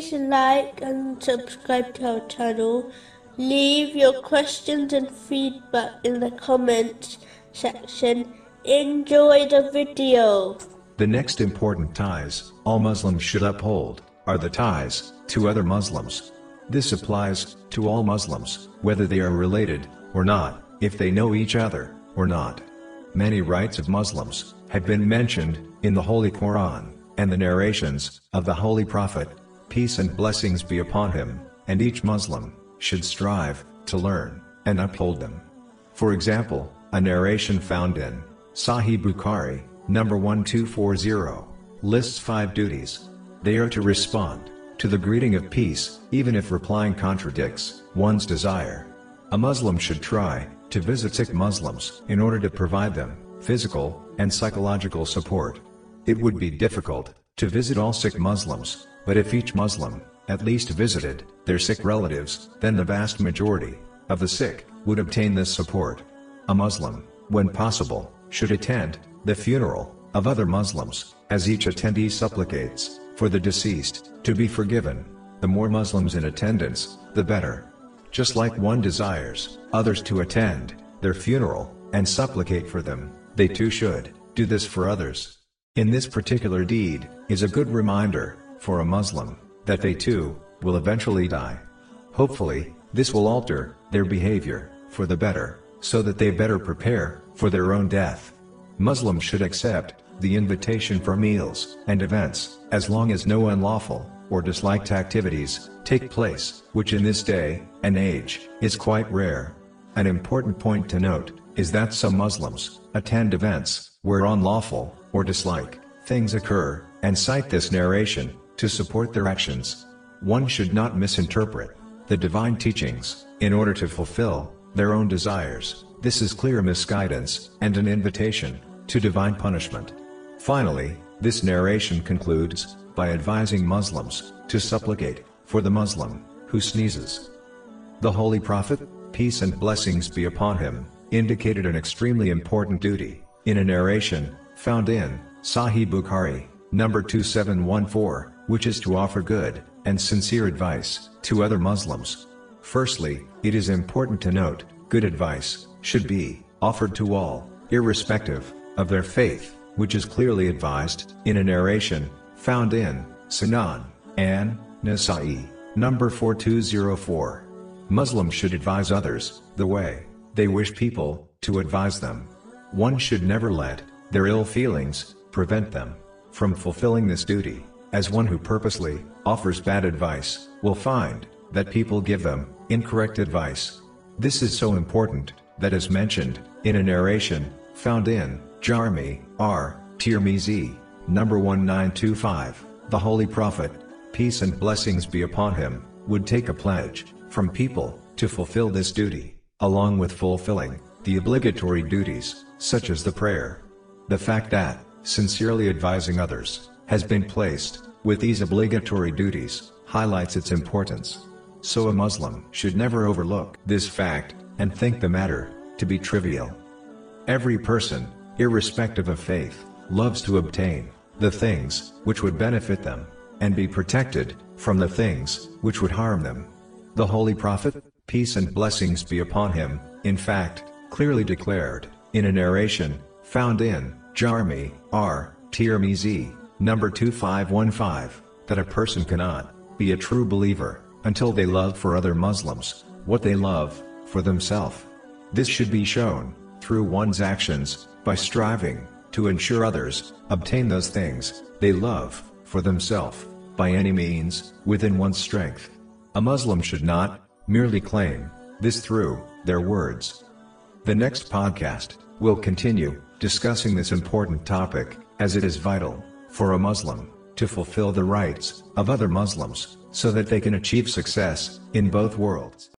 Please like and subscribe to our channel. Leave your questions and feedback in the comments section. Enjoy the video. The next important ties all Muslims should uphold are the ties to other Muslims. This applies to all Muslims, whether they are related or not, if they know each other or not. Many rights of Muslims have been mentioned in the Holy Quran and the narrations of the Holy Prophet, peace and blessings be upon him, and each Muslim should strive to learn and uphold them. For example, a narration found in Sahih Bukhari, number 1240, lists five duties. They are to respond to the greeting of peace, even if replying contradicts one's desire. A Muslim should try to visit sick Muslims in order to provide them physical and psychological support. It would be difficult to visit all sick Muslims, but if each Muslim at least visited their sick relatives, then the vast majority of the sick would obtain this support. A Muslim, when possible, should attend the funeral of other Muslims, as each attendee supplicates for the deceased to be forgiven. The more Muslims in attendance, the better. Just like one desires others to attend their funeral and supplicate for them, they too should do this for others. In this particular deed is a good reminder for a Muslim that they too will eventually die. Hopefully, this will alter their behavior for the better, so that they better prepare for their own death. Muslims should accept the invitation for meals and events, as long as no unlawful or disliked activities take place, which in this day and age is quite rare. An important point to note is that some Muslims attend events where unlawful or dislike things occur and cite this narration to support their actions. One should not misinterpret the divine teachings in order to fulfill their own desires. This is clear misguidance and an invitation to divine punishment. Finally, this narration concludes by advising Muslims to supplicate for the Muslim who sneezes. The Holy Prophet, peace and blessings be upon him, indicated an extremely important duty in a narration found in Sahih Bukhari, number 2714, which is to offer good and sincere advice to other Muslims. Firstly, it is important to note, good advice should be offered to all, irrespective of their faith, which is clearly advised in a narration found in Sunan and Nasa'i, number 4204. Muslims should advise others the way they wish people to advise them. One should never let their ill feelings prevent them from fulfilling this duty, as one who purposely offers bad advice will find that people give them incorrect advice. This is so important that as mentioned in a narration found in Jarmi R. Tirmizi, number 1925, the Holy Prophet, peace and blessings be upon him, would take a pledge from people to fulfill this duty, along with fulfilling the obligatory duties, such as the prayer. The fact that sincerely advising others has been placed with these obligatory duties highlights its importance. So a Muslim should never overlook this fact and think the matter to be trivial. Every person, irrespective of faith, loves to obtain the things which would benefit them and be protected from the things which would harm them. The Holy Prophet, peace and blessings be upon him, in fact, clearly declared, in a narration, found in Jami R. Tirmizi, number 2515, that a person cannot be a true believer until they love for other Muslims what they love for themselves. This should be shown through one's actions by striving to ensure others obtain those things they love for themselves by any means within one's strength. A Muslim should not merely claim this through their words. The next podcast will continue discussing this important topic as it is vital for a Muslim to fulfill the rights of other Muslims so that they can achieve success in both worlds.